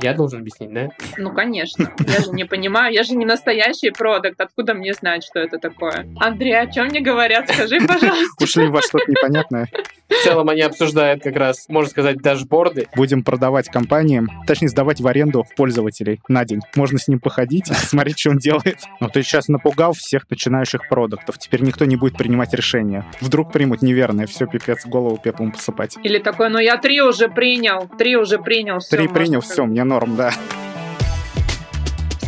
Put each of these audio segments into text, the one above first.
Я должен объяснить, да? Ну, конечно. Я же не понимаю, я же не настоящий продукт. Откуда мне знать, что это такое? Андрей, о чем мне говорят? Скажи, пожалуйста. Ушли во что-то непонятное. В целом они обсуждают как раз, можно сказать, дашборды. Будем продавать компаниям, точнее, сдавать в аренду пользователей на день. Можно с ним походить, смотреть, что он делает. Но ты сейчас напугал всех начинающих продуктов. Теперь никто не будет принимать решения. Вдруг примут неверное, все, пипец, голову пеплом посыпать. Или такой, ну я три уже принял, три уже принял. Все, три принял, все, мне норм, да.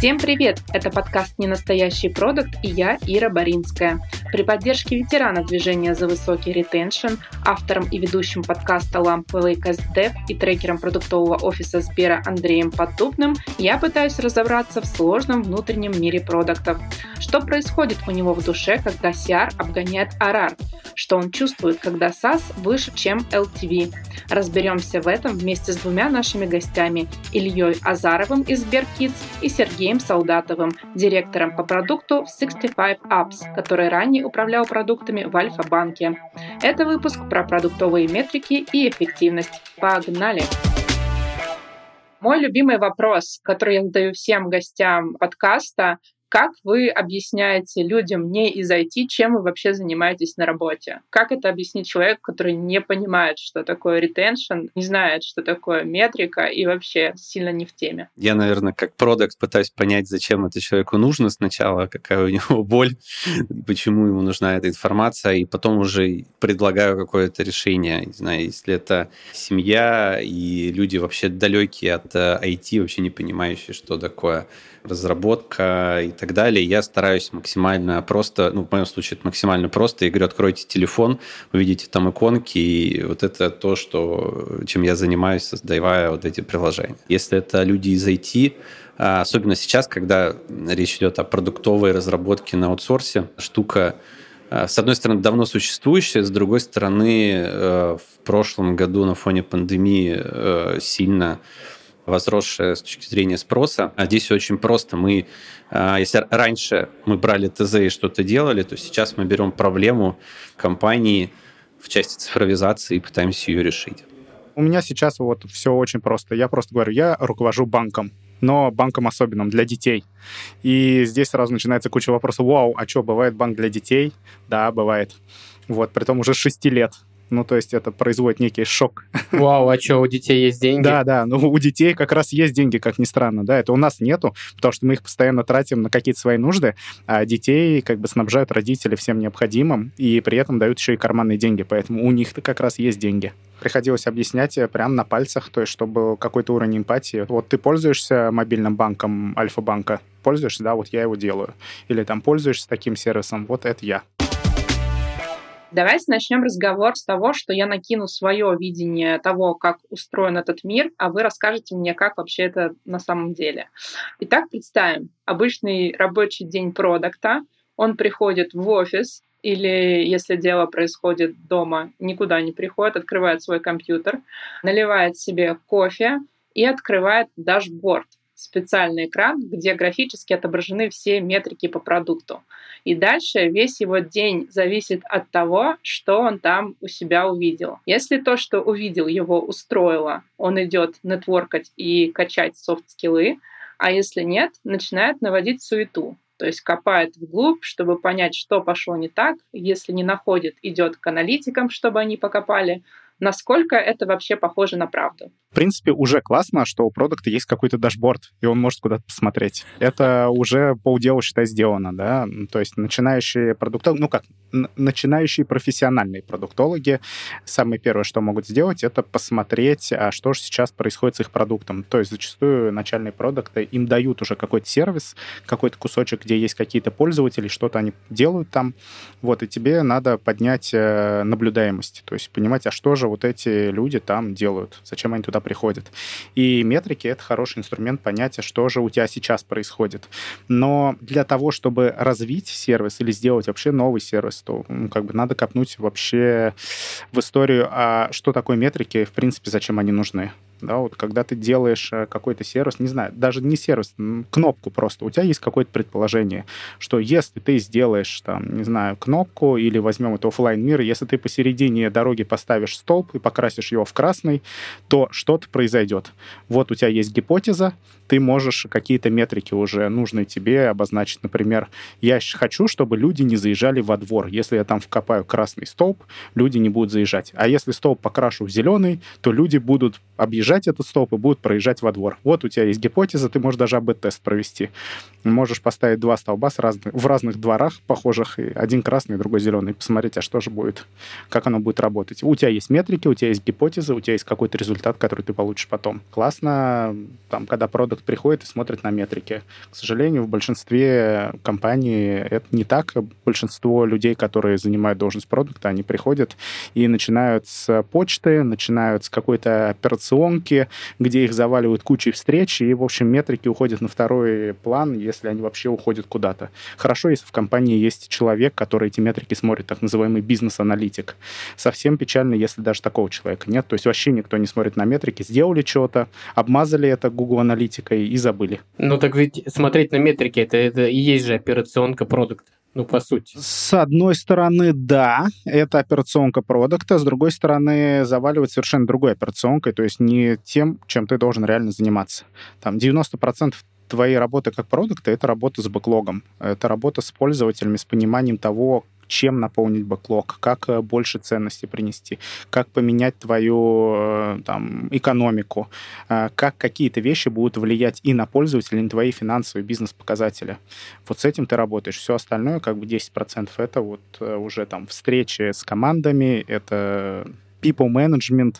Всем привет! Это подкаст «Ненастоящий продукт» и я, Ира Боринская. При поддержке ветерана движения за высокий ретеншн, автором и ведущим подкаста Lakers Dev и трекером продуктового офиса Сбера Андреем Поддубным я пытаюсь разобраться в сложном внутреннем мире продуктов. Что происходит у него в душе, когда CR обгоняет RR? Что он чувствует, когда SaaS выше, чем LTV? Разберемся в этом вместе с двумя нашими гостями Ильей Азаровым из SberKids и Сергеем Солдатовым, директором по продукту 65 Apps, который ранее управлял продуктами в Альфа-банке. Это выпуск про продуктовые метрики и эффективность. Погнали! Мой любимый вопрос, который я задаю всем гостям подкаста, как вы объясняете людям не из IT, чем вы вообще занимаетесь на работе? Как это объяснить человеку, который не понимает, что такое ретеншн, не знает, что такое метрика и вообще сильно не в теме? Я, наверное, как продукт пытаюсь понять, зачем это человеку нужно сначала, какая у него боль, почему ему нужна эта информация, и потом уже предлагаю какое-то решение. Не знаю, если это семья и люди вообще далекие от IT, э, вообще не понимающие, что такое разработка и так далее. Я стараюсь максимально просто, ну, в моем случае это максимально просто. Я говорю, откройте телефон, увидите там иконки, и вот это то, что, чем я занимаюсь, создавая вот эти приложения. Если это люди из IT, а, особенно сейчас, когда речь идет о продуктовой разработке на аутсорсе, штука а, с одной стороны, давно существующая, с другой стороны, э, в прошлом году на фоне пандемии э, сильно возросшая с точки зрения спроса. А здесь очень просто. Мы, а, если раньше мы брали ТЗ и что-то делали, то сейчас мы берем проблему компании в части цифровизации и пытаемся ее решить. У меня сейчас вот все очень просто. Я просто говорю, я руковожу банком но банком особенным для детей. И здесь сразу начинается куча вопросов. Вау, а что, бывает банк для детей? Да, бывает. Вот, при том уже 6 лет. Ну, то есть это производит некий шок. Вау, а что, у детей есть деньги? Да, да, ну у детей как раз есть деньги, как ни странно, да, это у нас нету, потому что мы их постоянно тратим на какие-то свои нужды, а детей как бы снабжают родители всем необходимым, и при этом дают еще и карманные деньги, поэтому у них-то как раз есть деньги. Приходилось объяснять прямо на пальцах, то есть чтобы какой-то уровень эмпатии. Вот ты пользуешься мобильным банком Альфа-банка, пользуешься, да, вот я его делаю. Или там пользуешься таким сервисом, вот это я. Давайте начнем разговор с того, что я накину свое видение того, как устроен этот мир, а вы расскажете мне, как вообще это на самом деле. Итак, представим обычный рабочий день продукта. Он приходит в офис, или если дело происходит дома, никуда не приходит, открывает свой компьютер, наливает себе кофе и открывает дашборд специальный экран, где графически отображены все метрики по продукту. И дальше весь его день зависит от того, что он там у себя увидел. Если то, что увидел, его устроило, он идет нетворкать и качать soft skill ы, а если нет, начинает наводить суету. То есть копает вглубь, чтобы понять, что пошло не так. Если не находит, идет к аналитикам, чтобы они покопали насколько это вообще похоже на правду. В принципе, уже классно, что у продукта есть какой-то дашборд, и он может куда-то посмотреть. Это уже полдела, считай, сделано, да. То есть начинающие продуктологи, ну как, начинающие профессиональные продуктологи, самое первое, что могут сделать, это посмотреть, а что же сейчас происходит с их продуктом. То есть зачастую начальные продукты, им дают уже какой-то сервис, какой-то кусочек, где есть какие-то пользователи, что-то они делают там, вот, и тебе надо поднять э, наблюдаемость, то есть понимать, а что же вот эти люди там делают, зачем они туда приходят. И метрики — это хороший инструмент понятия, что же у тебя сейчас происходит. Но для того, чтобы развить сервис или сделать вообще новый сервис, то ну, как бы надо копнуть вообще в историю, а что такое метрики, в принципе, зачем они нужны. Да, вот когда ты делаешь э, какой-то сервис, не знаю, даже не сервис, кнопку просто, у тебя есть какое-то предположение, что если ты сделаешь, там, не знаю, кнопку или возьмем это офлайн мир, если ты посередине дороги поставишь столб и покрасишь его в красный, то что-то произойдет. Вот у тебя есть гипотеза, ты можешь какие-то метрики уже нужные тебе обозначить. Например, я хочу, чтобы люди не заезжали во двор. Если я там вкопаю красный столб, люди не будут заезжать. А если столб покрашу в зеленый, то люди будут объезжать этот столб и будут проезжать во двор. Вот у тебя есть гипотеза, ты можешь даже АБ-тест провести. Можешь поставить два столба с разных, в разных дворах похожих, один красный, другой зеленый, посмотреть, а что же будет, как оно будет работать. У тебя есть метрики, у тебя есть гипотеза, у тебя есть какой-то результат, который ты получишь потом. Классно, там, когда продукт приходит и смотрит на метрики. К сожалению, в большинстве компаний это не так. Большинство людей, которые занимают должность продукта, они приходят и начинают с почты, начинают с какой-то операционки, где их заваливают кучей встреч, и, в общем, метрики уходят на второй план, если они вообще уходят куда-то. Хорошо, если в компании есть человек, который эти метрики смотрит, так называемый бизнес-аналитик. Совсем печально, если даже такого человека нет. То есть вообще никто не смотрит на метрики, сделали что-то, обмазали это Google Аналитик, метрикой и забыли. Ну так ведь смотреть на метрики, это, это и есть же операционка продукта. Ну, по сути. С одной стороны, да, это операционка продукта, с другой стороны, заваливать совершенно другой операционкой, то есть не тем, чем ты должен реально заниматься. Там 90% твоей работы как продукта — это работа с бэклогом, это работа с пользователями, с пониманием того, чем наполнить бэклог, как э, больше ценности принести, как поменять твою э, там, экономику, э, как какие-то вещи будут влиять и на пользователя, и на твои финансовые бизнес-показатели. Вот с этим ты работаешь. Все остальное, как бы 10% это вот уже там встречи с командами, это people management.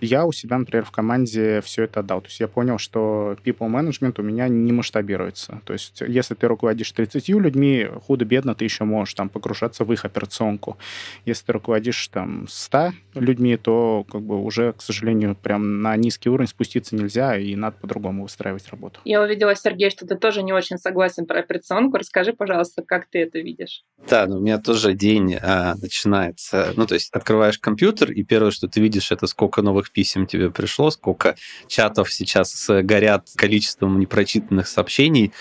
Я у себя, например, в команде все это отдал. То есть я понял, что people management у меня не масштабируется. То есть если ты руководишь 30 людьми, худо-бедно ты еще можешь там погружаться в их операционку. Если ты руководишь там 100 людьми, то как бы уже, к сожалению, прям на низкий уровень спуститься нельзя, и надо по-другому выстраивать работу. Я увидела, Сергей, что ты тоже не очень согласен про операционку. Расскажи, пожалуйста, как ты это видишь? Да, ну, у меня тоже день а, начинается. Ну, то есть открываешь компьютер и первое, что ты видишь, это сколько новых писем тебе пришло, сколько чатов сейчас горят количеством непрочитанных сообщений.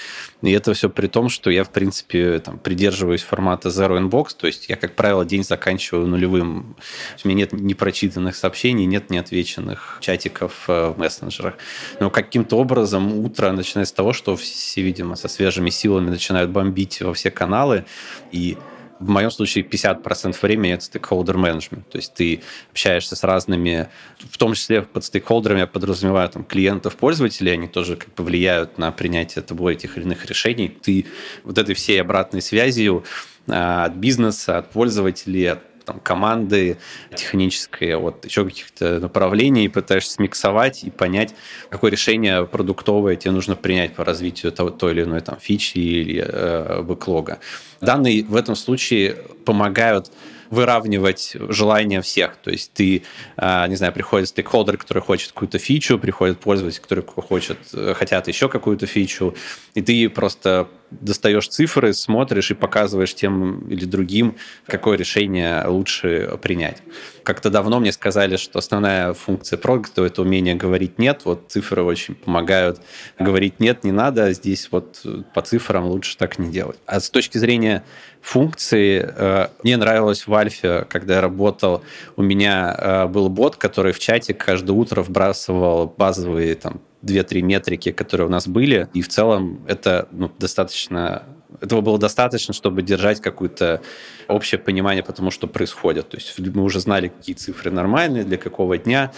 И это все при том, что я, в принципе, там, придерживаюсь формата Zero Inbox, то есть я, как правило, день заканчиваю нулевым. У меня нет непрочитанных сообщений, нет неотвеченных чатиков э, в мессенджерах. Но каким-то образом утро начинается с того, что все, видимо, со свежими силами начинают бомбить во все каналы, и в моем случае 50% времени это стейкхолдер менеджмент. То есть ты общаешься с разными, в том числе под стейкхолдерами я подразумеваю там, клиентов, пользователей, они тоже как бы влияют на принятие тобой этих или иных решений. Ты вот этой всей обратной связью а, от бизнеса, от пользователей, от там, команды технической, вот еще каких-то направлений, пытаешься смиксовать и понять, какое решение продуктовое тебе нужно принять по развитию того, той или иной там, фичи или э, бэклога. Данные в этом случае помогают выравнивать желания всех. То есть ты, а, не знаю, приходит стейкхолдер, который хочет какую-то фичу, приходит пользователь, который хочет, э, хотят еще какую-то фичу, и ты просто достаешь цифры, смотришь и показываешь тем или другим, какое решение лучше принять. Как-то давно мне сказали, что основная функция продукта — это умение говорить «нет». Вот цифры очень помогают говорить «нет, не надо», здесь вот по цифрам лучше так не делать. А с точки зрения функции, э, мне нравилось в Альфе, когда я работал, у меня э, был бот, который в чате каждое утро вбрасывал базовые там 2-3 метрики, которые у нас были, и в целом это ну, достаточно этого было достаточно, чтобы держать какое-то общее понимание по тому, что происходит. То есть мы уже знали, какие цифры нормальные, для какого дня.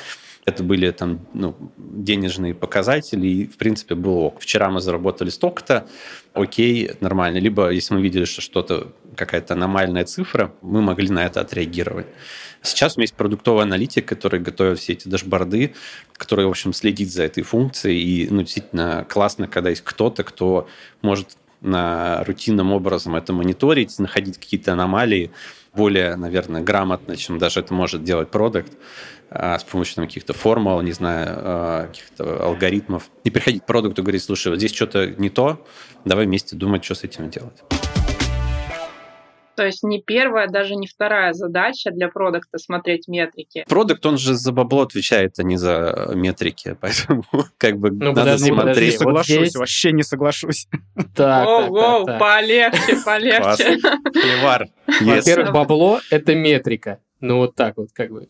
Это были там ну, денежные показатели, и, в принципе, было ок. Вчера мы заработали столько-то, окей, нормально. Либо, если мы видели, что что-то, какая-то аномальная цифра, мы могли на это отреагировать. Сейчас у меня есть продуктовый аналитик, который готовит все эти дашборды, который, в общем, следит за этой функцией. И ну, действительно классно, когда есть кто-то, кто может на рутинном образом это мониторить, находить какие-то аномалии более, наверное, грамотно, чем даже это может делать продукт а, с помощью каких-то формул, не знаю, а, каких-то алгоритмов. И приходить к продукту и говорить, слушай, вот здесь что-то не то, давай вместе думать, что с этим делать. То есть не первая, даже не вторая задача для продукта смотреть метрики. Продукт, он же за бабло отвечает, а не за метрики, поэтому как бы Ну, надо подожди, смотреть. подожди. Не соглашусь, здесь- вообще не соглашусь. Так, так, так, так. полегче, полегче. Клевар. Во-первых, бабло — это метрика. Ну, вот так вот, как бы.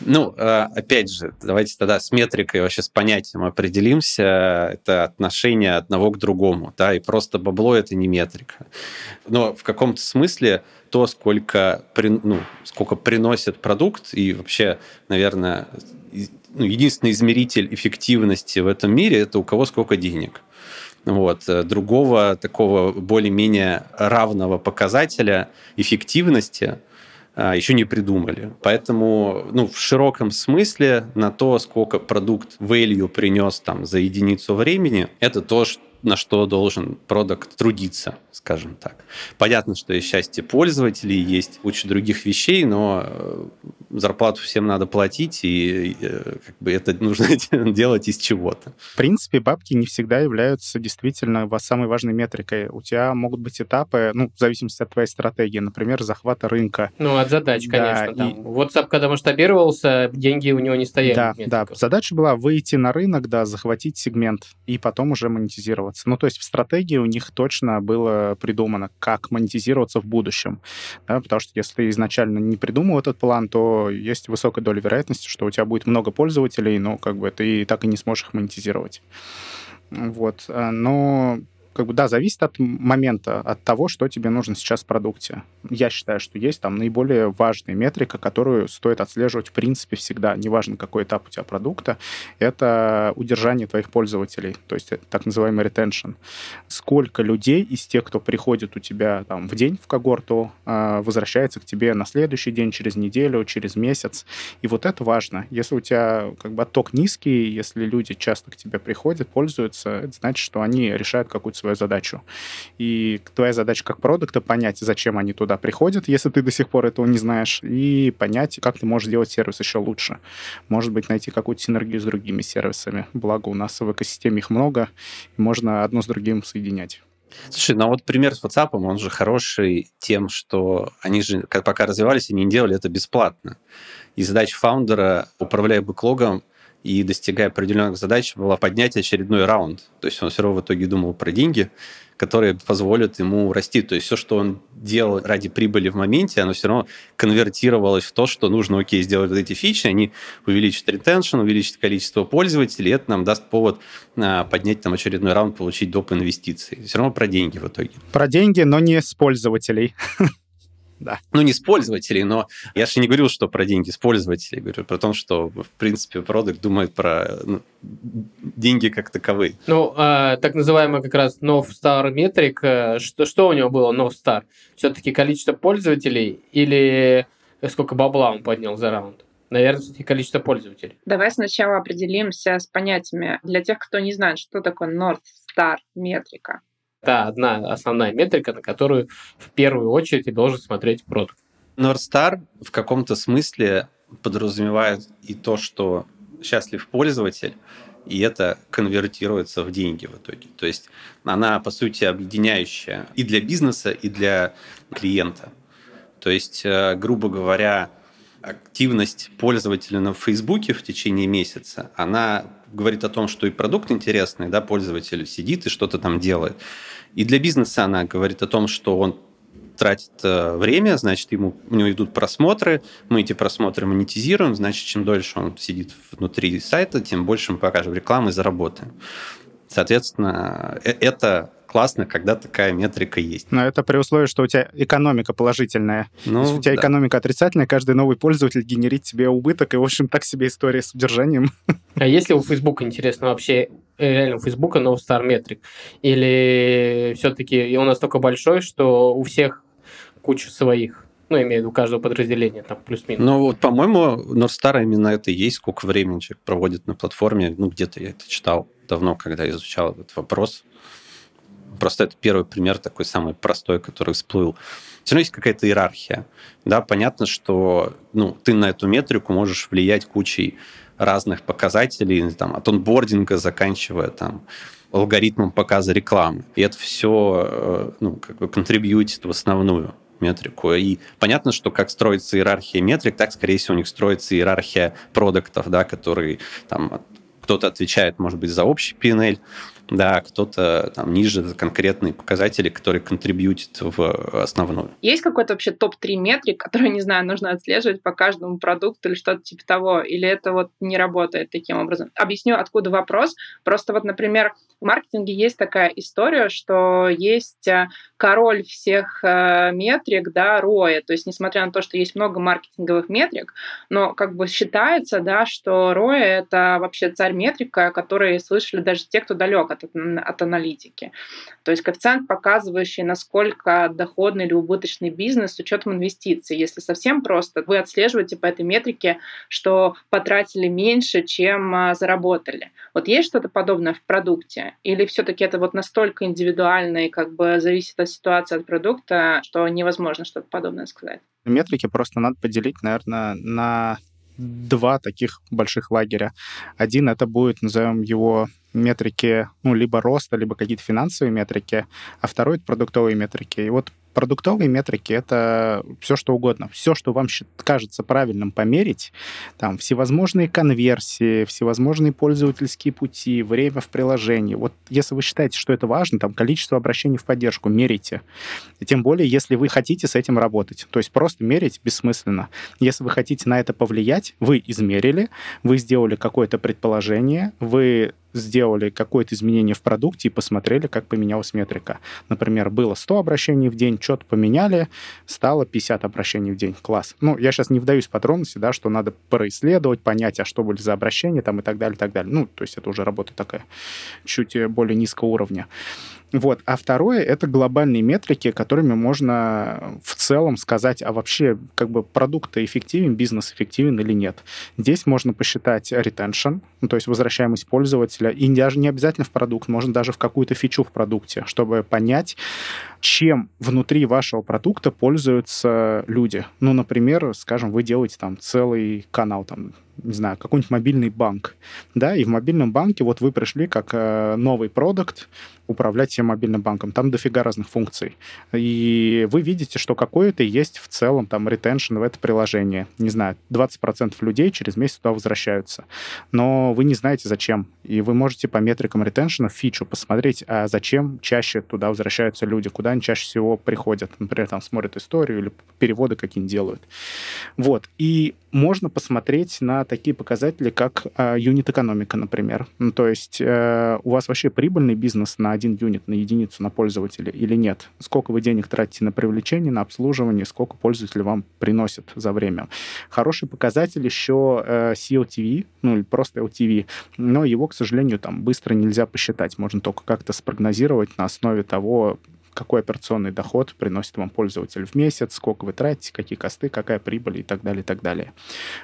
Ну, э, опять же, давайте тогда с метрикой вообще с понятием определимся. Это отношение одного к другому, да, и просто бабло это не метрика. Но в каком-то смысле то, сколько, ну, сколько приносит продукт, и вообще, наверное, ну, единственный измеритель эффективности в этом мире это у кого сколько денег. Вот. Э, Другого такого более-менее равного показателя эффективности еще не придумали. Поэтому ну, в широком смысле на то, сколько продукт value принес там, за единицу времени, это то, ш- на что должен продукт трудиться, скажем так. Понятно, что есть счастье пользователей, есть куча других вещей, но э, зарплату всем надо платить, и э, как бы это нужно делать из чего-то. В принципе, бабки не всегда являются действительно самой важной метрикой. У тебя могут быть этапы, ну, в зависимости от твоей стратегии, например, захвата рынка. Ну, от задач, Да, конечно. и- Там. WhatsApp, когда масштабировался, деньги у него не стояли. Да, да. Задача была выйти на рынок, да, захватить сегмент и потом уже монетизироваться. Ну, то есть в стратегии у них точно было придумано, как монетизироваться в будущем. Да, потому что если ты изначально не придумал этот план, то есть высокая доля вероятности, что у тебя будет много пользователей, но как бы ты так и не сможешь их монетизировать. Вот. А, Но как бы, да, зависит от момента, от того, что тебе нужно сейчас в продукте. Я считаю, что есть там наиболее важная метрика, которую стоит отслеживать в принципе всегда, неважно, какой этап у тебя продукта, это удержание твоих пользователей, то есть так называемый retention. Сколько людей из тех, кто приходит у тебя там в день в когорту, а, возвращается к тебе на следующий день, через неделю, через месяц. И вот это важно. Если у тебя как бы отток низкий, если люди часто к тебе приходят, пользуются, это значит, что они решают какую-то свою задачу. И твоя задача как продукта понять, зачем они туда приходят, если ты до сих пор этого не знаешь, и понять, как ты можешь сделать сервис еще лучше. Может быть, найти какую-то синергию с другими сервисами. Благо, у нас в экосистеме их много, и можно одно с другим соединять. Слушай, ну вот пример с WhatsApp, он же хороший тем, что они же, как пока развивались, они не делали это бесплатно. И задача фаундера, управляя бэклогом и достигая определенных задач, была поднять очередной раунд. То есть он все равно в итоге думал про деньги, которые позволят ему расти. То есть все, что он делал ради прибыли в моменте, оно все равно конвертировалось в то, что нужно, окей, сделать вот эти фичи, они увеличат ретеншн, увеличат количество пользователей, и это нам даст повод а, поднять там очередной раунд, получить доп. инвестиций. Все равно про деньги в итоге. Про деньги, но не с пользователей. Ну, не с пользователей, но я же не говорил, что про деньги с пользователей. Говорю про то, что, в принципе, продукт думает про ну, деньги как таковые. Ну, а, так называемый как раз North Star метрик, э, что, что у него было North Star? Все-таки количество пользователей или сколько бабла он поднял за раунд? Наверное, все-таки количество пользователей. Давай сначала определимся с понятиями для тех, кто не знает, что такое North Star метрика. Это одна основная метрика, на которую в первую очередь и должен смотреть продукт. North Star в каком-то смысле подразумевает и то, что счастлив пользователь, и это конвертируется в деньги в итоге. То есть она, по сути, объединяющая и для бизнеса, и для клиента. То есть, э, грубо говоря, активность пользователя на Фейсбуке в течение месяца, она говорит о том, что и продукт интересный, да, пользователь сидит и что-то там делает. И для бизнеса она говорит о том, что он тратит э, время, значит, ему, у него идут просмотры, мы эти просмотры монетизируем, значит, чем дольше он сидит внутри сайта, тем больше мы покажем рекламы и заработаем. Соответственно, э- это классно, когда такая метрика есть. Но это при условии, что у тебя экономика положительная. Ну, Если у тебя да. экономика отрицательная, каждый новый пользователь генерит тебе убыток, и, в общем, так себе история с удержанием. А если у Facebook интересно вообще э, реально у Facebook North Star метрик? Или все-таки он настолько большой, что у всех куча своих? Ну, я имею в виду каждого подразделения, там, плюс-минус. Ну, вот, по-моему, North Star именно это и есть, сколько времени человек проводит на платформе. Ну, где-то я это читал давно, когда изучал этот вопрос. Просто это первый пример такой самый простой, который всплыл. Все равно есть какая-то иерархия. Да, понятно, что ну, ты на эту метрику можешь влиять кучей разных показателей, там, от онбординга заканчивая там, алгоритмом показа рекламы. И это все ну, как бы контрибьютит в основную. метрику. И понятно, что как строится иерархия метрик, так, скорее всего, у них строится иерархия продуктов, да, которые там кто-то отвечает, может быть, за общий PNL, да, кто-то там ниже конкретные показатели, которые контрибьютят в основную. Есть какой-то вообще топ-3 метрик, которые, не знаю, нужно отслеживать по каждому продукту или что-то типа того, или это вот не работает таким образом? Объясню, откуда вопрос. Просто вот, например, в маркетинге есть такая история, что есть э, король всех э, метрик, да, ROI, то есть несмотря на то, что есть много маркетинговых метрик, но как бы считается, да, что ROI — это вообще царь метрика, который слышали даже те, кто далек от, от аналитики. То есть коэффициент, показывающий, насколько доходный или убыточный бизнес с учетом инвестиций. Если совсем просто, вы отслеживаете по этой метрике, что потратили меньше, чем э, заработали. Вот есть что-то подобное в продукте? Или все-таки это вот настолько индивидуально и как бы зависит от ситуации, от продукта, что невозможно что-то подобное сказать? Метрики просто надо поделить, наверное, на два таких больших лагеря. Один это будет, назовем его метрики, ну, либо роста, либо какие-то финансовые метрики, а второй — это продуктовые метрики. И вот продуктовые метрики — это все, что угодно. Все, что вам кажется правильным померить, там, всевозможные конверсии, всевозможные пользовательские пути, время в приложении. Вот если вы считаете, что это важно, там, количество обращений в поддержку, мерите. И тем более, если вы хотите с этим работать. То есть просто мерить бессмысленно. Если вы хотите на это повлиять, вы измерили, вы сделали какое-то предположение, вы сделали какое-то изменение в продукте и посмотрели, как поменялась метрика. Например, было 100 обращений в день, что-то поменяли, стало 50 обращений в день. Класс. Ну, я сейчас не вдаюсь в подробности, да, что надо происследовать, понять, а что были за обращения там и так далее, и так далее. Ну, то есть это уже работа такая чуть более низкого уровня. Вот. А второе — это глобальные метрики, которыми можно в целом сказать, а вообще как бы продукт эффективен, бизнес эффективен или нет. Здесь можно посчитать retention, ну, то есть возвращаемость пользователя, и даже не обязательно в продукт, можно даже в какую-то фичу в продукте, чтобы понять, чем внутри вашего продукта пользуются люди. Ну, например, скажем, вы делаете там целый канал, там, не знаю, какой-нибудь мобильный банк, да, и в мобильном банке вот вы пришли как э, новый продукт управлять всем мобильным банком. Там дофига разных функций. И вы видите, что какое-то есть в целом там ретеншн в это приложение. Не знаю, 20% людей через месяц туда возвращаются. Но вы не знаете, зачем. И вы можете по метрикам ретеншена фичу посмотреть, а зачем чаще туда возвращаются люди, куда они чаще всего приходят. Например, там смотрят историю или переводы какие-нибудь делают. Вот. И можно посмотреть на такие показатели, как э, юнит-экономика, например. Ну, то есть э, у вас вообще прибыльный бизнес на один юнит, на единицу, на пользователя или нет? Сколько вы денег тратите на привлечение, на обслуживание, сколько пользователи вам приносят за время? Хороший показатель еще э, CLTV, ну или просто LTV, но его, к сожалению, там быстро нельзя посчитать. Можно только как-то спрогнозировать на основе того, какой операционный доход приносит вам пользователь в месяц, сколько вы тратите, какие косты, какая прибыль и так далее, и так далее.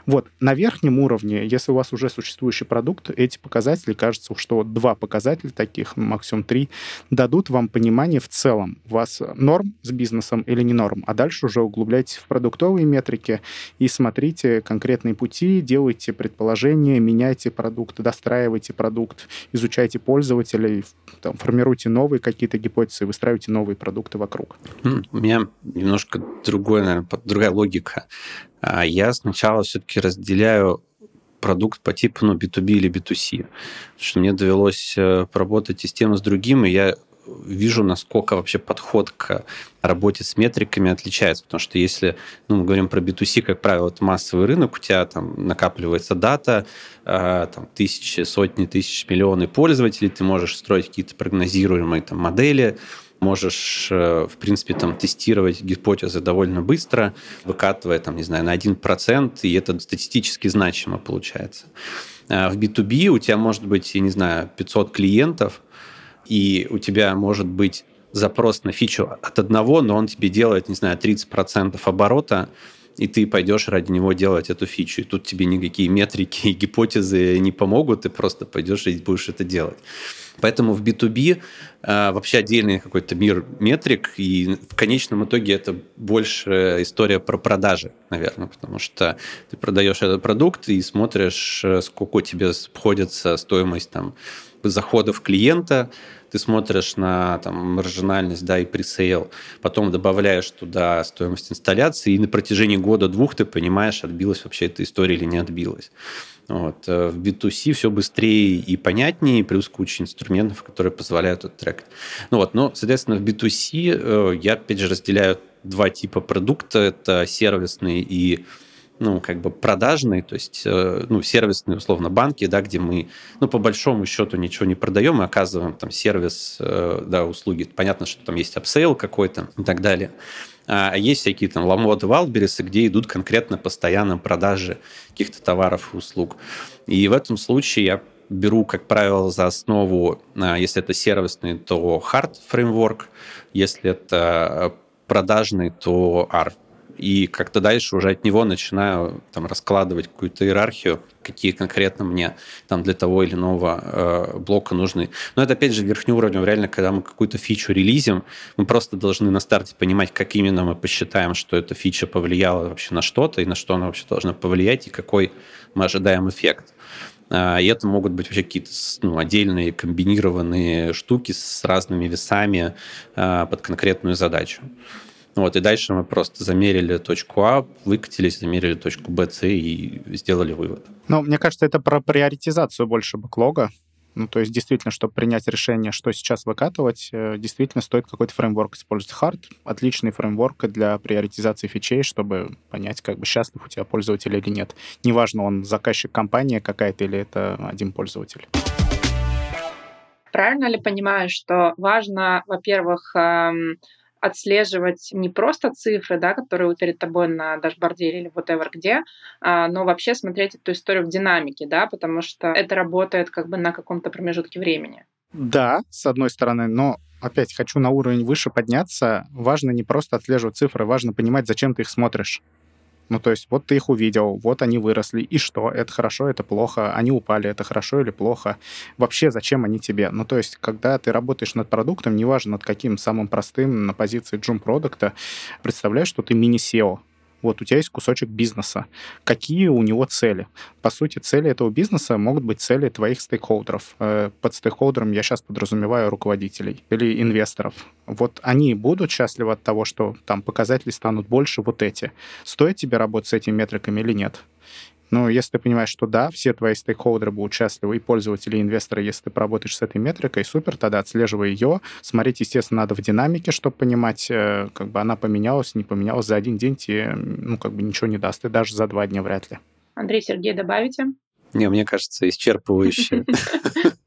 Вот, на верхнем уровне, если у вас уже существующий продукт, эти показатели, кажется, что два показателя таких, максимум три, дадут вам понимание в целом, у вас норм с бизнесом или не норм, а дальше уже углубляйтесь в продуктовые метрики и смотрите конкретные пути, делайте предположения, меняйте продукт, достраивайте продукт, изучайте пользователей, там, формируйте новые какие-то гипотезы, выстраивайте новые продукты вокруг. У меня немножко другой, наверное, другая логика. А я сначала все-таки разделяю продукт по типу ну, B2B или B2C. Потому что мне довелось э, поработать и с тем, и с другим, и я вижу, насколько вообще подход к работе с метриками отличается. Потому что если ну, мы говорим про B2C, как правило, это массовый рынок, у тебя там накапливается дата, э, там, тысячи, сотни тысяч, миллионы пользователей, ты можешь строить какие-то прогнозируемые там, модели, можешь, э, в принципе, там, тестировать гипотезы довольно быстро, выкатывая, там, не знаю, на 1%, и это статистически значимо получается. А в B2B у тебя может быть, я не знаю, 500 клиентов, и у тебя может быть запрос на фичу от одного, но он тебе делает, не знаю, 30% оборота, и ты пойдешь ради него делать эту фичу. И тут тебе никакие метрики и гипотезы не помогут, ты просто пойдешь и будешь это делать. Поэтому в B2B э, вообще отдельный какой-то мир метрик, и в конечном итоге это больше история про продажи, наверное, потому что ты продаешь этот продукт и смотришь, э, сколько тебе обходится стоимость там заходов клиента, ты смотришь на там, маржинальность да, и пресейл, потом добавляешь туда стоимость инсталляции, и на протяжении года-двух ты понимаешь, отбилась вообще эта история или не отбилась. Вот. Э, в B2C все быстрее и понятнее, плюс куча инструментов, которые позволяют это трекать. Ну вот, но, соответственно, в B2C э, я, опять же, разделяю два типа продукта. Это сервисный и ну, как бы продажный, то есть, э, ну, сервисные, условно, банки, да, где мы, ну, по большому счету ничего не продаем, мы оказываем там сервис, да, услуги. Понятно, что там есть upsell какой-то и так далее. А есть всякие там ламоды, валбересы, где идут конкретно постоянно продажи каких-то товаров и услуг. И в этом случае я беру, как правило, за основу, а, если это сервисный, то hard фреймворк, если это продажный, то R и как-то дальше уже от него начинаю там раскладывать какую-то иерархию, какие конкретно мне там для того или иного э, блока нужны. Но это опять же верхний уровень, реально, когда мы какую-то фичу релизим, мы просто должны на старте понимать, как именно мы посчитаем, что эта фича повлияла вообще на что-то и на что она вообще должна повлиять и какой мы ожидаем эффект. А, и это могут быть вообще какие-то ну, отдельные комбинированные штуки с разными весами а, под конкретную задачу. Вот, и дальше мы просто замерили точку А, выкатились, замерили точку Б, С и сделали вывод. Ну, мне кажется, это про приоритизацию больше бэклога. Ну, то есть, действительно, чтобы принять решение, что сейчас выкатывать, э, действительно стоит какой-то фреймворк использовать. Hard — отличный фреймворк для приоритизации фичей, чтобы понять, как бы счастлив у тебя пользователь или нет. Неважно, он заказчик компания какая-то или это один пользователь. Правильно ли понимаю, что важно, во-первых, эм, отслеживать не просто цифры, да, которые перед тобой на дашборде или whatever где, а, но вообще смотреть эту историю в динамике, да, потому что это работает как бы на каком-то промежутке времени. Да, с одной стороны, но опять хочу на уровень выше подняться. Важно не просто отслеживать цифры, важно понимать, зачем ты их смотришь. Ну, то есть вот ты их увидел, вот они выросли, и что? Это хорошо, это плохо, они упали, это хорошо или плохо? Вообще, зачем они тебе? Ну, то есть, когда ты работаешь над продуктом, неважно над каким, самым простым, на позиции джун продукта, представляешь, что ты мини-SEO, вот у тебя есть кусочек бизнеса. Какие у него цели? По сути, цели этого бизнеса могут быть цели твоих стейкхолдеров. Э, под стейкхолдером я сейчас подразумеваю руководителей или инвесторов. Вот они будут счастливы от того, что там показатели станут больше вот эти. Стоит тебе работать с этими метриками или нет? Но если ты понимаешь, что да, все твои стейкхолдеры будут счастливы, и пользователи, и инвесторы, если ты поработаешь с этой метрикой, супер, тогда отслеживай ее. Смотреть, естественно, надо в динамике, чтобы понимать, э, как бы она поменялась, не поменялась. За один день тебе, ну, как бы ничего не даст, и даже за два дня вряд ли. Андрей, Сергей, добавите? Не, мне кажется, исчерпывающе.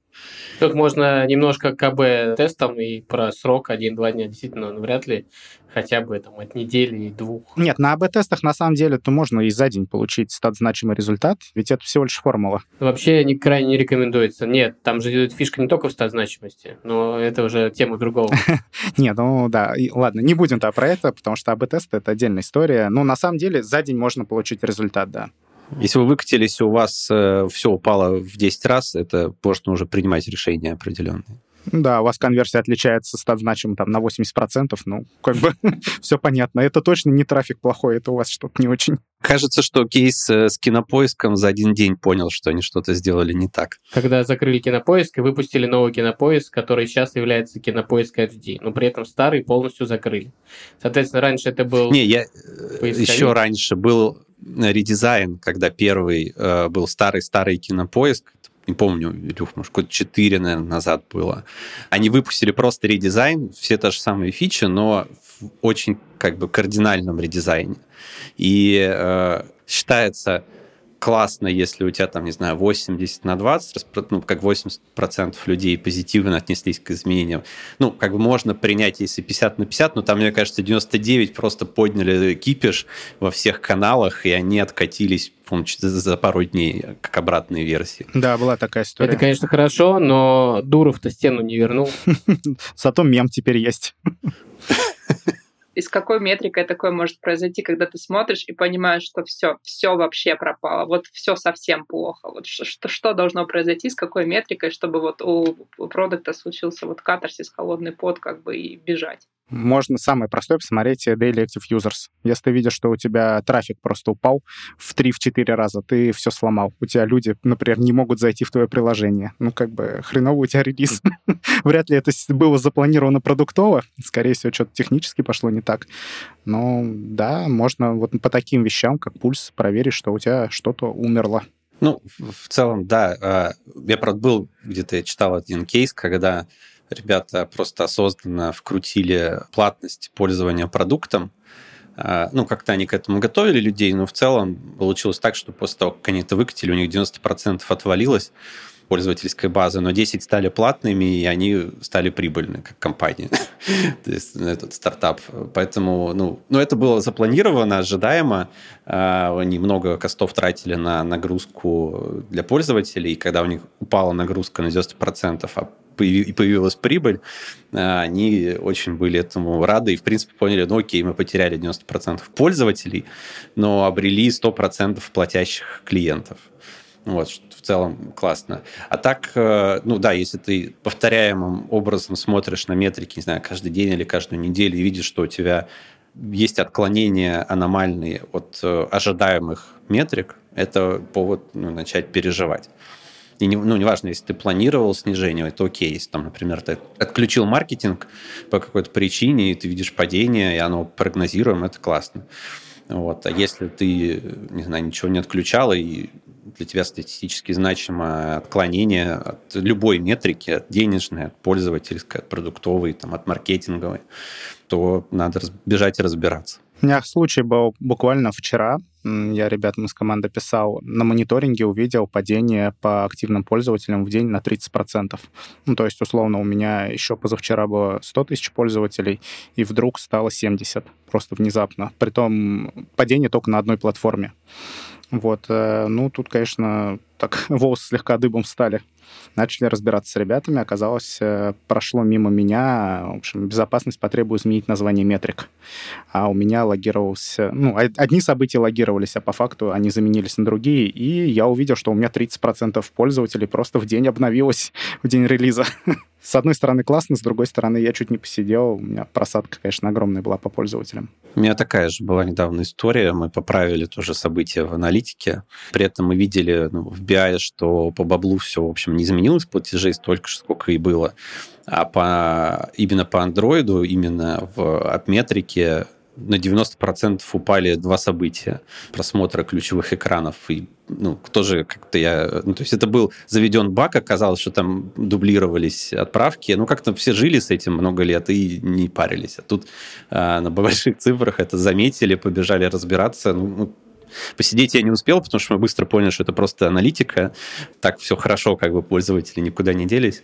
Тут можно немножко КБ тестом и про срок 1-2 дня действительно ну, вряд ли хотя бы там от недели и двух. Нет, на АБ-тестах на самом деле то можно и за день получить стат значимый результат, ведь это всего лишь формула. Вообще не, крайне не рекомендуется. Нет, там же идет фишка не только в стат значимости, но это уже тема другого. Нет, ну да, ладно, не будем-то про это, потому что АБ-тест — это отдельная история. Но на самом деле за день можно получить результат, да. Если вы выкатились, у вас э, все упало в 10 раз, это можно уже принимать решения определенные. Да, у вас конверсия отличается стат значим там на 80%, ну, как бы все понятно. Это точно не трафик плохой, это у вас что-то не очень. Кажется, что кейс э, с кинопоиском за один день понял, что они что-то сделали не так. Когда закрыли кинопоиск и выпустили новый кинопоиск, который сейчас является кинопоиск HD, но при этом старый полностью закрыли. Соответственно, раньше это был... Не, я э, поисковик. еще раньше был редизайн, когда первый э, был старый-старый кинопоиск, не помню, Илюх, может, год 4, наверное, назад было. Они выпустили просто редизайн, все те же самые фичи, но в очень как бы кардинальном редизайне. И э, считается классно, если у тебя там, не знаю, 80 на 20, ну, как 80% людей позитивно отнеслись к изменениям. Ну, как бы можно принять, если 50 на 50, но там, мне кажется, 99 просто подняли кипиш во всех каналах, и они откатились по за пару дней как обратные версии. Да, была такая история. Это, конечно, хорошо, но Дуров-то стену не вернул. Зато мем теперь есть. И с какой метрикой такое может произойти, когда ты смотришь и понимаешь, что все, все вообще пропало, вот все совсем плохо. Вот что, что должно произойти, с какой метрикой, чтобы вот у, продукта случился вот катарсис, холодный пот, как бы и бежать. Можно самое простое посмотреть Daily Active Users. Если ты видишь, что у тебя трафик просто упал в 3-4 раза, ты все сломал. У тебя люди, например, не могут зайти в твое приложение. Ну, как бы хреново у тебя релиз. Вряд ли это было запланировано продуктово. Скорее всего, что-то технически пошло не так. Но да, можно вот по таким вещам, как пульс, проверить, что у тебя что-то умерло. Ну, в целом, да. А, я, правда, был где-то, я читал один кейс, когда ребята просто осознанно вкрутили платность пользования продуктом. А, ну, как-то они к этому готовили людей, но в целом получилось так, что после того, как они это выкатили, у них 90% отвалилось пользовательской базы, но 10 стали платными, и они стали прибыльны, как компания. То есть ну, этот стартап. Поэтому, ну, ну, это было запланировано, ожидаемо. А, они много костов тратили на нагрузку для пользователей, и когда у них упала нагрузка на 90%, а появилась прибыль, а, они очень были этому рады и, в принципе, поняли, ну окей, мы потеряли 90% пользователей, но обрели 100% платящих клиентов. Вот, в целом классно. А так, э, ну да, если ты повторяемым образом смотришь на метрики, не знаю, каждый день или каждую неделю и видишь, что у тебя есть отклонения аномальные от э, ожидаемых метрик, это повод ну, начать переживать. И не, ну, неважно, если ты планировал снижение, это окей. Если, там, например, ты отключил маркетинг по какой-то причине, и ты видишь падение, и оно прогнозируемо, это классно. Вот. А если ты, не знаю, ничего не отключал, и для тебя статистически значимое отклонение от любой метрики, от денежной, от пользовательской, от продуктовой, там, от маркетинговой, то надо бежать и разбираться. Меня случай был буквально вчера. Я ребятам из команды писал, на мониторинге увидел падение по активным пользователям в день на 30%. Ну, то есть, условно, у меня еще позавчера было 100 тысяч пользователей, и вдруг стало 70, просто внезапно. Притом падение только на одной платформе. Вот, э, ну, тут, конечно, так волосы слегка дыбом стали. Начали разбираться с ребятами, оказалось, э, прошло мимо меня, в общем, безопасность потребует изменить название метрик. А у меня логировался, ну, одни события логировались, а по факту они заменились на другие, и я увидел, что у меня 30% пользователей просто в день обновилось, в день релиза. С одной стороны классно, с другой стороны я чуть не посидел. У меня просадка, конечно, огромная была по пользователям. У меня такая же была недавно история. Мы поправили тоже события в аналитике. При этом мы видели ну, в BI, что по баблу все, в общем, не изменилось платежей столько, сколько и было. А по, именно по андроиду, именно в апметрике на 90% упали два события просмотра ключевых экранов. И ну, тоже как-то я... Ну, то есть это был заведен баг, оказалось, что там дублировались отправки. Ну, как-то все жили с этим много лет и не парились. А тут а, на больших цифрах это заметили, побежали разбираться. Ну, ну, посидеть я не успел, потому что мы быстро поняли, что это просто аналитика. Так все хорошо, как бы пользователи никуда не делись.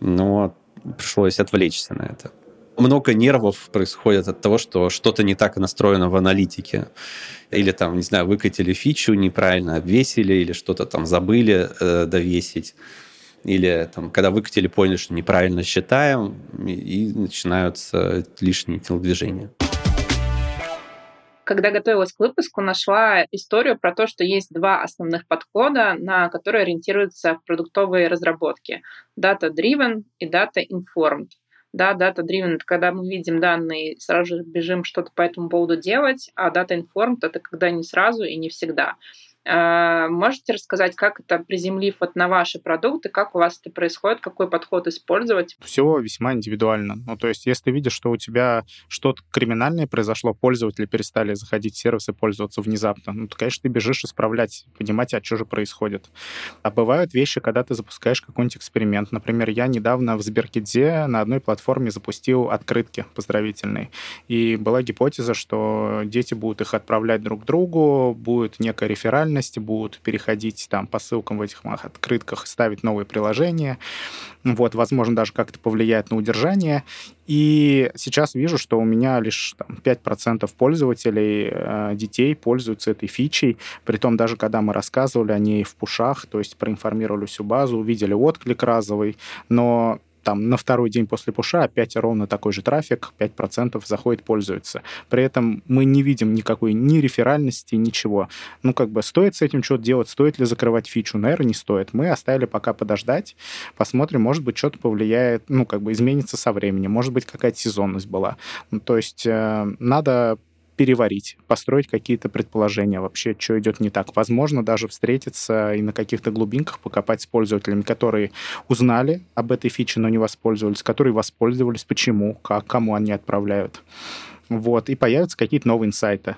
Но пришлось отвлечься на это много нервов происходит от того, что что-то не так настроено в аналитике. Или там, не знаю, выкатили фичу, неправильно обвесили, или что-то там забыли э, довесить. Или там, когда выкатили, поняли, что неправильно считаем, и, и начинаются лишние телодвижения. Когда готовилась к выпуску, нашла историю про то, что есть два основных подхода, на которые ориентируются продуктовые разработки. Data-driven и data-informed. Да, data-driven — это когда мы видим данные, сразу же бежим что-то по этому поводу делать, а data-informed — это когда не сразу и не всегда. А, можете рассказать, как это, приземлив вот на ваши продукты, как у вас это происходит, какой подход использовать? Все весьма индивидуально. Ну, то есть, если видишь, что у тебя что-то криминальное произошло, пользователи перестали заходить в сервисы, пользоваться внезапно, ну, то, конечно, ты бежишь исправлять, понимать, а что же происходит. А бывают вещи, когда ты запускаешь какой-нибудь эксперимент. Например, я недавно в Сберкиде на одной платформе запустил открытки поздравительные. И была гипотеза, что дети будут их отправлять друг другу, будет некая реферальная реальности, будут переходить там по ссылкам в этих открытках, ставить новые приложения. Вот, возможно, даже как-то повлияет на удержание. И сейчас вижу, что у меня лишь там, 5% пользователей, э, детей пользуются этой фичей. Притом даже когда мы рассказывали о ней в пушах, то есть проинформировали всю базу, увидели отклик разовый, но там на второй день после пуша опять ровно такой же трафик, 5% заходит, пользуется. При этом мы не видим никакой ни реферальности, ничего. Ну, как бы стоит с этим что-то делать, стоит ли закрывать фичу? Наверное, не стоит. Мы оставили пока подождать, посмотрим, может быть, что-то повлияет, ну, как бы изменится со временем, может быть, какая-то сезонность была. Ну, то есть э, надо переварить, построить какие-то предположения вообще, что идет не так. Возможно, даже встретиться и на каких-то глубинках покопать с пользователями, которые узнали об этой фиче, но не воспользовались, которые воспользовались, почему, как, кому они отправляют. Вот, и появятся какие-то новые инсайты.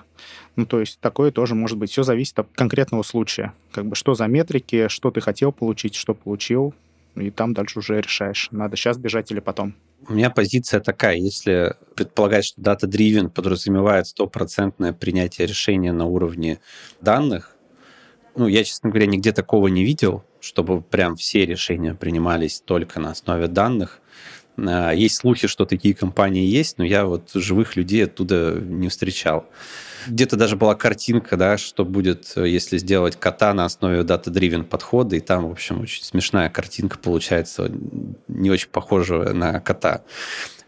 Ну, то есть такое тоже может быть. Все зависит от конкретного случая. Как бы что за метрики, что ты хотел получить, что получил, и там дальше уже решаешь, надо сейчас бежать или потом. У меня позиция такая, если предполагать, что data-driven подразумевает стопроцентное принятие решения на уровне данных, ну, я, честно говоря, нигде такого не видел, чтобы прям все решения принимались только на основе данных. А, есть слухи, что такие компании есть, но я вот живых людей оттуда не встречал. Где-то даже была картинка, да, что будет, если сделать кота на основе data-driven подхода, и там, в общем, очень смешная картинка получается, не очень похожая на кота.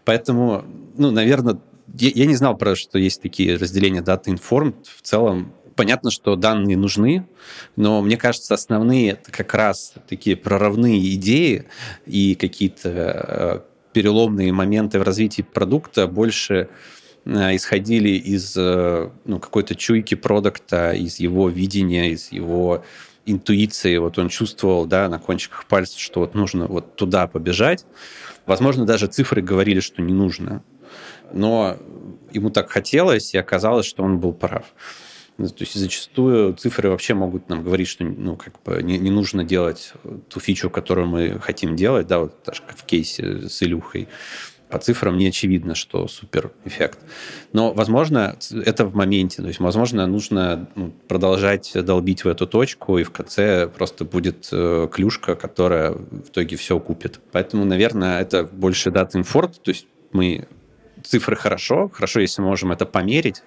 Поэтому, ну, наверное, я, я не знал, про что есть такие разделения data informed. В целом, понятно, что данные нужны, но мне кажется, основные это как раз такие прорывные идеи и какие-то э, переломные моменты в развитии продукта больше Э, исходили из э, ну, какой-то чуйки продукта, из его видения, из его интуиции. Вот он чувствовал да, на кончиках пальцев, что вот нужно вот туда побежать. Возможно, даже цифры говорили, что не нужно. Но ему так хотелось, и оказалось, что он был прав. То есть зачастую цифры вообще могут нам говорить, что ну, как бы не, не нужно делать ту фичу, которую мы хотим делать, да, вот даже как в кейсе с Илюхой по цифрам не очевидно, что супер эффект. Но, возможно, это в моменте. То есть, возможно, нужно ну, продолжать долбить в эту точку, и в конце просто будет э, клюшка, которая в итоге все купит. Поэтому, наверное, это больше дат инфорт. То есть мы цифры хорошо, хорошо, если мы можем это померить,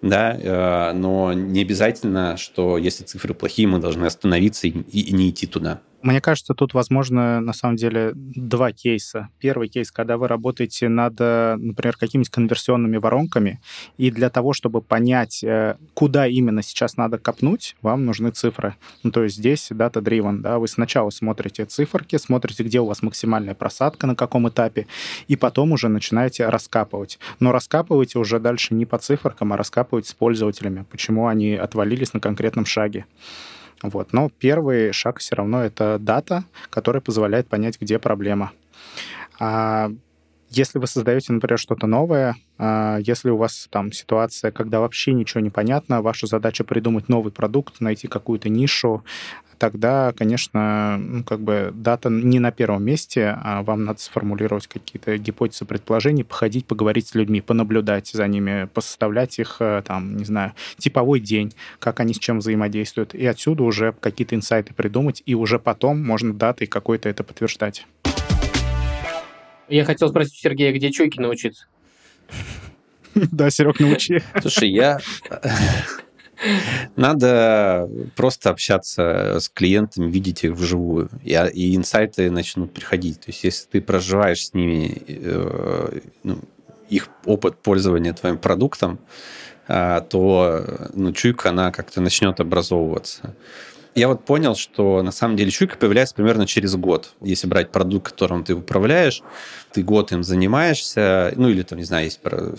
да, э, но не обязательно, что если цифры плохие, мы должны остановиться и, и не идти туда. Мне кажется, тут возможно, на самом деле, два кейса. Первый кейс, когда вы работаете над, например, какими-нибудь конверсионными воронками, и для того, чтобы понять, э, куда именно сейчас надо копнуть, вам нужны цифры. Ну, то есть здесь data-driven, да, вы сначала смотрите циферки, смотрите, где у вас максимальная просадка, на каком этапе, и потом уже начинаете раскапывать. Но раскапываете уже дальше не по циферкам, а раскапывать с пользователями, почему они отвалились на конкретном шаге. Вот. Но первый шаг все равно это дата, которая позволяет понять, где проблема. А если вы создаете, например, что-то новое, а, если у вас там ситуация, когда вообще ничего не понятно, ваша задача придумать новый продукт, найти какую-то нишу, тогда, конечно, ну, как бы дата не на первом месте, а вам надо сформулировать какие-то гипотезы, предположения, походить, поговорить с людьми, понаблюдать за ними, посоставлять их, э, там, не знаю, типовой день, как они с чем взаимодействуют, и отсюда уже какие-то инсайты придумать, и уже потом можно датой какой-то это подтверждать. Я хотел спросить у Сергея, где чуйки научиться? Да, Серег, научи. Слушай, я... Надо просто общаться с клиентами, видеть их вживую, и, и инсайты начнут приходить. То есть, если ты проживаешь с ними э, ну, их опыт пользования твоим продуктом, э, то ну, чуйка, она как-то начнет образовываться. Я вот понял, что на самом деле чуйка появляется примерно через год. Если брать продукт, которым ты управляешь, ты год им занимаешься, ну или там, не знаю, есть про,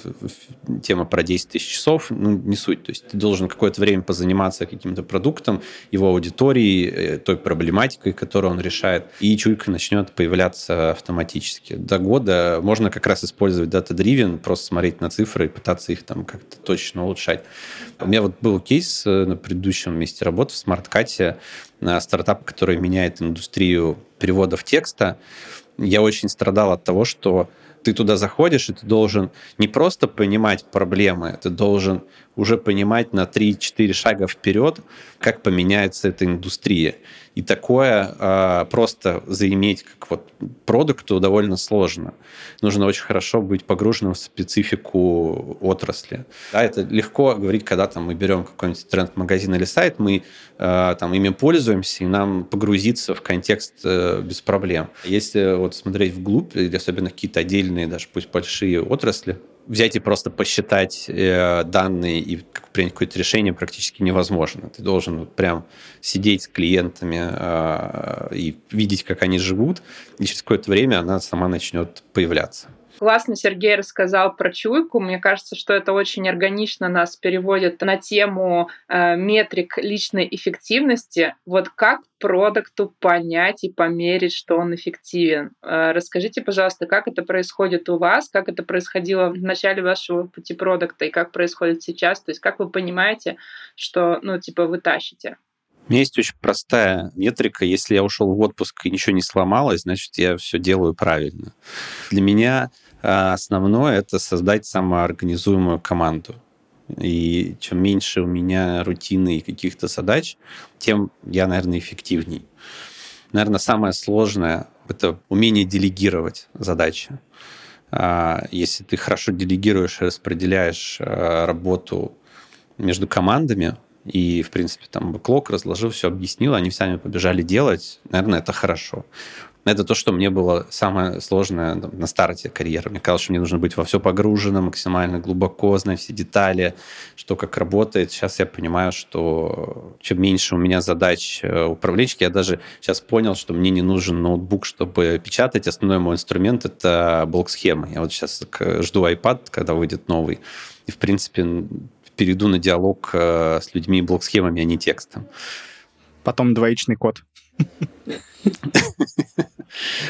тема про 10 тысяч часов, ну не суть. То есть ты должен какое-то время позаниматься каким-то продуктом, его аудиторией, э, той проблематикой, которую он решает, и чуйка начнет появляться автоматически. До года можно как раз использовать data-driven, просто смотреть на цифры и пытаться их там как-то точно улучшать. У меня вот был кейс э, на предыдущем месте работы в SmartCat, на стартап, который меняет индустрию переводов текста. Я очень страдал от того, что ты туда заходишь, и ты должен не просто понимать проблемы, ты должен уже понимать на 3-4 шага вперед, как поменяется эта индустрия. И такое э, просто заиметь как вот продукту довольно сложно. Нужно очень хорошо быть погруженным в специфику отрасли. Да, это легко говорить, когда там, мы берем какой-нибудь тренд-магазин или сайт, мы э, там, ими пользуемся, и нам погрузиться в контекст э, без проблем. Если вот смотреть вглубь, или особенно какие-то отдельные, даже пусть большие отрасли, взять и просто посчитать э, данные и принять какое-то решение практически невозможно. Ты должен прям сидеть с клиентами э, и видеть, как они живут, и через какое-то время она сама начнет появляться. Классно Сергей рассказал про чуйку. Мне кажется, что это очень органично нас переводит на тему э, метрик личной эффективности. Вот как продукту понять и померить, что он эффективен? Э, расскажите, пожалуйста, как это происходит у вас, как это происходило в начале вашего пути продукта и как происходит сейчас? То есть как вы понимаете, что, ну, типа, вы тащите? У есть очень простая метрика. Если я ушел в отпуск и ничего не сломалось, значит, я все делаю правильно. Для меня а основное — это создать самоорганизуемую команду. И чем меньше у меня рутины и каких-то задач, тем я, наверное, эффективней. Наверное, самое сложное — это умение делегировать задачи. А, если ты хорошо делегируешь и распределяешь а, работу между командами, и, в принципе, там бэклог разложил, все объяснил, они сами побежали делать, наверное, это хорошо. Это то, что мне было самое сложное на старте карьеры. Мне казалось, что мне нужно быть во все погружено, максимально глубоко, знать все детали, что как работает. Сейчас я понимаю, что чем меньше у меня задач э, управленчески, я даже сейчас понял, что мне не нужен ноутбук, чтобы печатать. Основной мой инструмент — это блок-схемы. Я вот сейчас жду iPad, когда выйдет новый. И, в принципе, перейду на диалог э, с людьми блок-схемами, а не текстом. Потом двоичный код.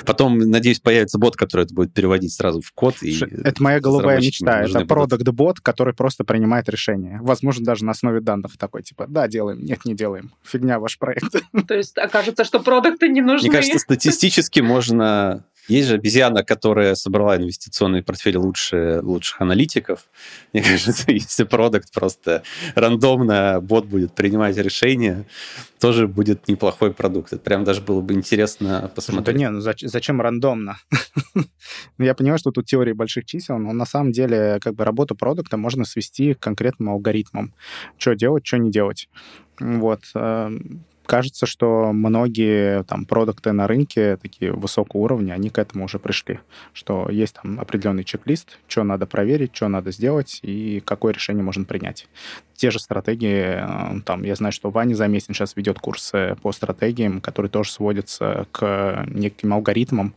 Потом, надеюсь, появится бот, который это будет переводить сразу в код. И это моя голубая мечта. Это продукт-бот, который просто принимает решение. Возможно, даже на основе данных такой, типа, да, делаем, нет, не делаем. Фигня ваш проект. То есть окажется, что продукты не нужны. Мне кажется, статистически можно есть же обезьяна, которая собрала инвестиционный портфель лучше, лучших аналитиков. Мне кажется, если продукт просто рандомно бот будет принимать решения, тоже будет неплохой продукт. Это прям даже было бы интересно посмотреть. Да не, ну зачем, зачем рандомно? Ну, я понимаю, что тут теория больших чисел, но на самом деле как бы работу продукта можно свести к конкретным алгоритмам. Что делать, что не делать. Вот. Кажется, что многие там продукты на рынке такие высокого уровня, они к этому уже пришли, что есть там определенный чек-лист, что надо проверить, что надо сделать и какое решение можно принять. Те же стратегии, э, там, я знаю, что Ваня Замесин сейчас ведет курсы по стратегиям, которые тоже сводятся к неким алгоритмам,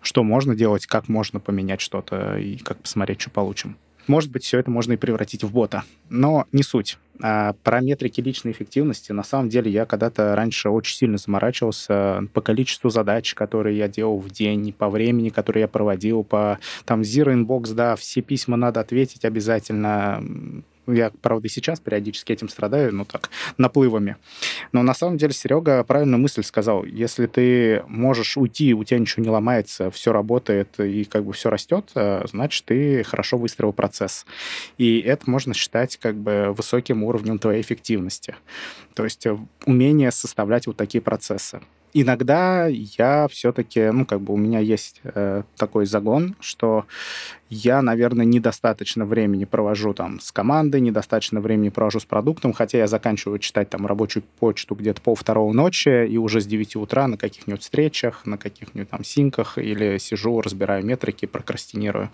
что можно делать, как можно поменять что-то и как посмотреть, что получим. Может быть, все это можно и превратить в бота. Но не суть. А про метрики личной эффективности, на самом деле, я когда-то раньше очень сильно заморачивался по количеству задач, которые я делал в день, по времени, которое я проводил, по там Zero Inbox, да, все письма надо ответить обязательно, я, правда, и сейчас периодически этим страдаю, ну так, наплывами. Но на самом деле Серега правильную мысль сказал. Если ты можешь уйти, у тебя ничего не ломается, все работает и как бы все растет, э, значит, ты хорошо выстроил процесс. И это можно считать как бы высоким уровнем твоей эффективности. То есть э, умение составлять вот такие процессы иногда я все-таки, ну, как бы у меня есть э, такой загон, что я, наверное, недостаточно времени провожу там с командой, недостаточно времени провожу с продуктом, хотя я заканчиваю читать там рабочую почту где-то пол второго ночи и уже с 9 утра на каких-нибудь встречах, на каких-нибудь там синках или сижу, разбираю метрики, прокрастинирую.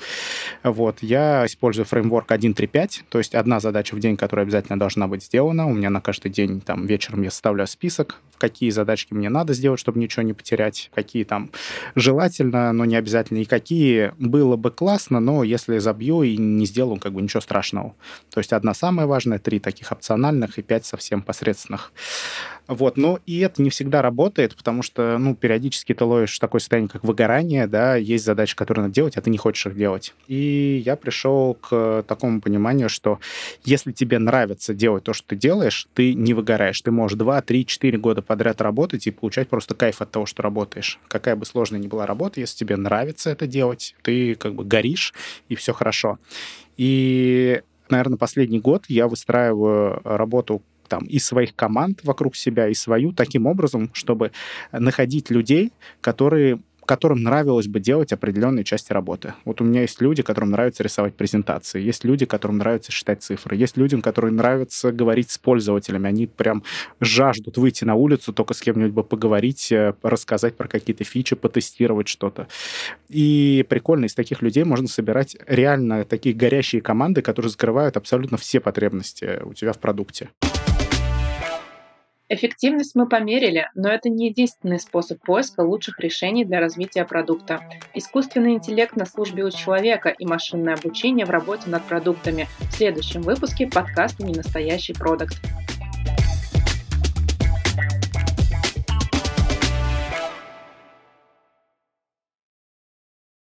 Вот. Я использую фреймворк 1.3.5, то есть одна задача в день, которая обязательно должна быть сделана. У меня на каждый день там вечером я составляю список, какие задачки мне надо сделать, чтобы ничего не потерять, какие там желательно, но не обязательно, и какие было бы классно, но если забью и не сделаю, как бы ничего страшного. То есть одна самая важная, три таких опциональных и пять совсем посредственных. Вот, но и это не всегда работает, потому что, ну, периодически ты ловишь такое состояние, как выгорание, да, есть задачи, которые надо делать, а ты не хочешь их делать. И я пришел к такому пониманию, что если тебе нравится делать то, что ты делаешь, ты не выгораешь. Ты можешь 2, 3, 4 года подряд работать и получать просто кайф от того, что работаешь. Какая бы сложная ни была работа, если тебе нравится это делать, ты как бы горишь, и все хорошо. И наверное, последний год я выстраиваю работу там и своих команд вокруг себя, и свою таким образом, чтобы находить людей, которые которым нравилось бы делать определенные части работы. Вот у меня есть люди, которым нравится рисовать презентации, есть люди, которым нравится считать цифры, есть людям, которым нравится говорить с пользователями, они прям жаждут выйти на улицу, только с кем-нибудь бы поговорить, э, рассказать про какие-то фичи, потестировать что-то. И прикольно, из таких людей можно собирать реально такие горящие команды, которые закрывают абсолютно все потребности у тебя в продукте. Эффективность мы померили, но это не единственный способ поиска лучших решений для развития продукта. Искусственный интеллект на службе у человека и машинное обучение в работе над продуктами. В следующем выпуске подкаста «Ненастоящий продукт».